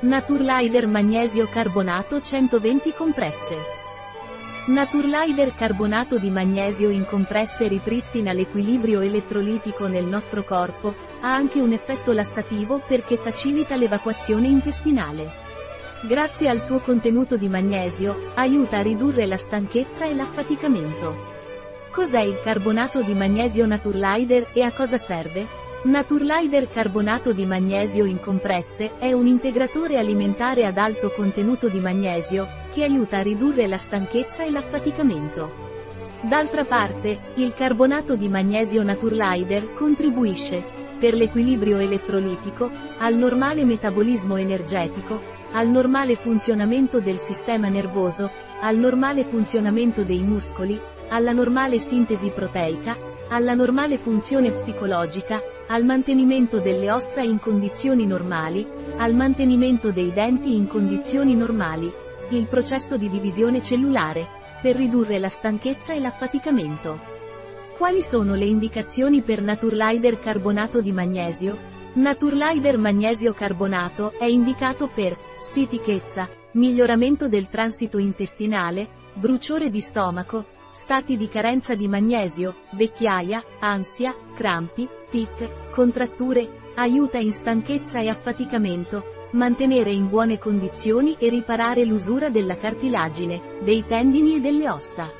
Naturlider magnesio carbonato 120 compresse. Naturlider carbonato di magnesio in compresse ripristina l'equilibrio elettrolitico nel nostro corpo, ha anche un effetto lassativo perché facilita l'evacuazione intestinale. Grazie al suo contenuto di magnesio, aiuta a ridurre la stanchezza e l'affaticamento. Cos'è il carbonato di magnesio Naturlider e a cosa serve? Naturlider carbonato di magnesio in compresse è un integratore alimentare ad alto contenuto di magnesio, che aiuta a ridurre la stanchezza e l'affaticamento. D'altra parte, il carbonato di magnesio Naturlider contribuisce, per l'equilibrio elettrolitico, al normale metabolismo energetico, al normale funzionamento del sistema nervoso, al normale funzionamento dei muscoli, alla normale sintesi proteica, alla normale funzione psicologica, al mantenimento delle ossa in condizioni normali, al mantenimento dei denti in condizioni normali, il processo di divisione cellulare, per ridurre la stanchezza e l'affaticamento. Quali sono le indicazioni per Naturlider carbonato di magnesio? Naturlider magnesio carbonato è indicato per stitichezza, miglioramento del transito intestinale, bruciore di stomaco, stati di carenza di magnesio, vecchiaia, ansia, crampi, tic, contratture, aiuta in stanchezza e affaticamento, mantenere in buone condizioni e riparare l'usura della cartilagine, dei tendini e delle ossa.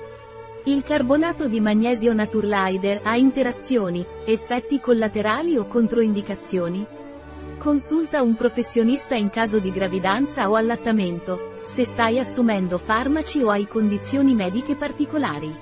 Il carbonato di magnesio Naturlider ha interazioni, effetti collaterali o controindicazioni? Consulta un professionista in caso di gravidanza o allattamento, se stai assumendo farmaci o hai condizioni mediche particolari.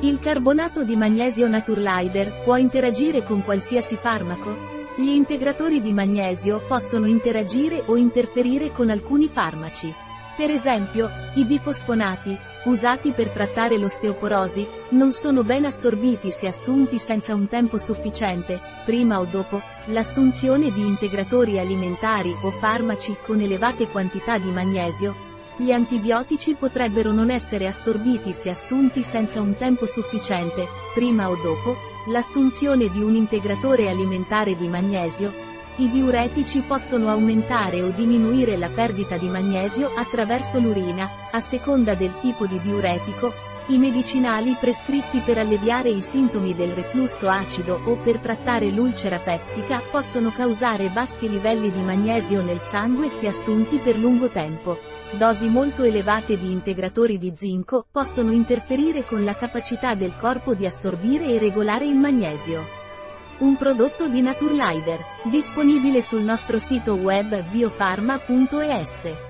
Il carbonato di magnesio Naturlider può interagire con qualsiasi farmaco? Gli integratori di magnesio possono interagire o interferire con alcuni farmaci. Per esempio, i bifosfonati, usati per trattare l'osteoporosi, non sono ben assorbiti se assunti senza un tempo sufficiente, prima o dopo, l'assunzione di integratori alimentari o farmaci con elevate quantità di magnesio, gli antibiotici potrebbero non essere assorbiti se assunti senza un tempo sufficiente, prima o dopo, l'assunzione di un integratore alimentare di magnesio, i diuretici possono aumentare o diminuire la perdita di magnesio attraverso l'urina, a seconda del tipo di diuretico, i medicinali prescritti per alleviare i sintomi del reflusso acido o per trattare l'ulcera peptica possono causare bassi livelli di magnesio nel sangue se assunti per lungo tempo. Dosi molto elevate di integratori di zinco possono interferire con la capacità del corpo di assorbire e regolare il magnesio. Un prodotto di Naturlider, disponibile sul nostro sito web biofarma.es.